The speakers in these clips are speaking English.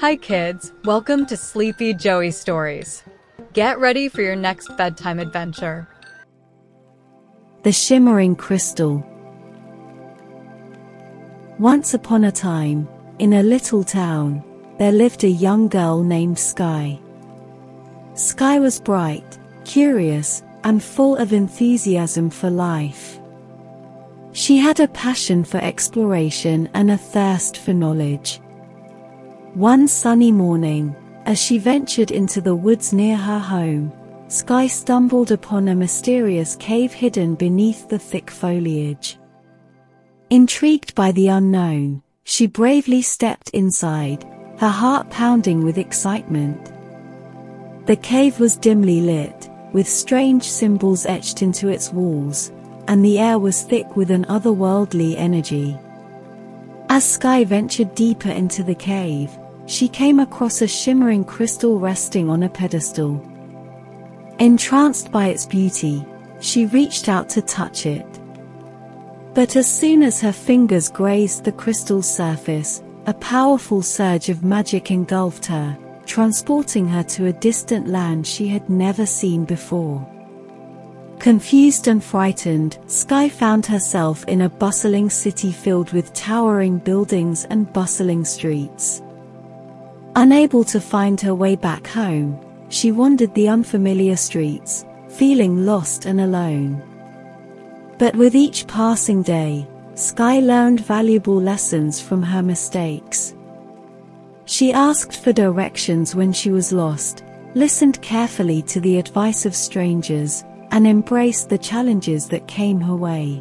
Hi, kids. Welcome to Sleepy Joey Stories. Get ready for your next bedtime adventure. The Shimmering Crystal. Once upon a time, in a little town, there lived a young girl named Skye. Skye was bright, curious, and full of enthusiasm for life. She had a passion for exploration and a thirst for knowledge. One sunny morning, as she ventured into the woods near her home, Skye stumbled upon a mysterious cave hidden beneath the thick foliage. Intrigued by the unknown, she bravely stepped inside, her heart pounding with excitement. The cave was dimly lit, with strange symbols etched into its walls, and the air was thick with an otherworldly energy. As Skye ventured deeper into the cave, she came across a shimmering crystal resting on a pedestal. Entranced by its beauty, she reached out to touch it. But as soon as her fingers grazed the crystal's surface, a powerful surge of magic engulfed her, transporting her to a distant land she had never seen before. Confused and frightened, Skye found herself in a bustling city filled with towering buildings and bustling streets. Unable to find her way back home, she wandered the unfamiliar streets, feeling lost and alone. But with each passing day, Skye learned valuable lessons from her mistakes. She asked for directions when she was lost, listened carefully to the advice of strangers, and embraced the challenges that came her way.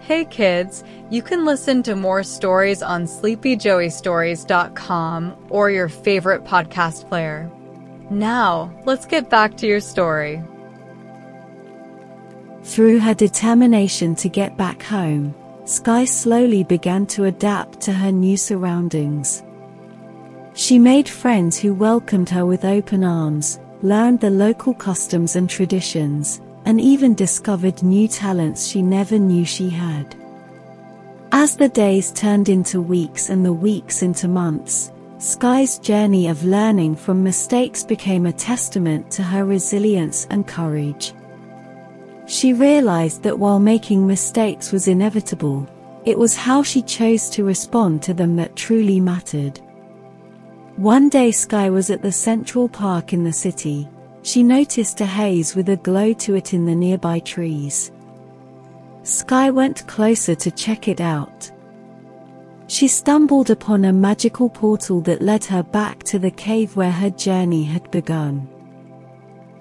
Hey kids, you can listen to more stories on sleepyjoeystories.com or your favorite podcast player. Now, let's get back to your story. Through her determination to get back home, Skye slowly began to adapt to her new surroundings. She made friends who welcomed her with open arms, learned the local customs and traditions, and even discovered new talents she never knew she had. As the days turned into weeks and the weeks into months, Skye's journey of learning from mistakes became a testament to her resilience and courage. She realized that while making mistakes was inevitable, it was how she chose to respond to them that truly mattered. One day Skye was at the Central Park in the city, she noticed a haze with a glow to it in the nearby trees. Skye went closer to check it out. She stumbled upon a magical portal that led her back to the cave where her journey had begun.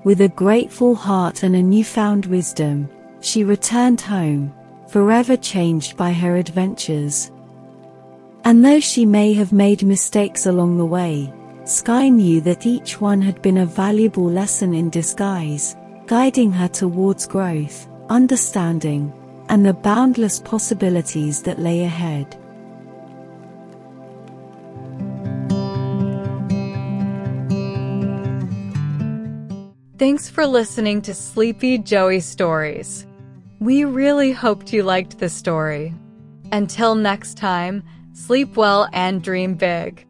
With a grateful heart and a newfound wisdom, she returned home, forever changed by her adventures. And though she may have made mistakes along the way, Skye knew that each one had been a valuable lesson in disguise, guiding her towards growth, understanding, and the boundless possibilities that lay ahead. Thanks for listening to Sleepy Joey Stories. We really hoped you liked the story. Until next time, sleep well and dream big.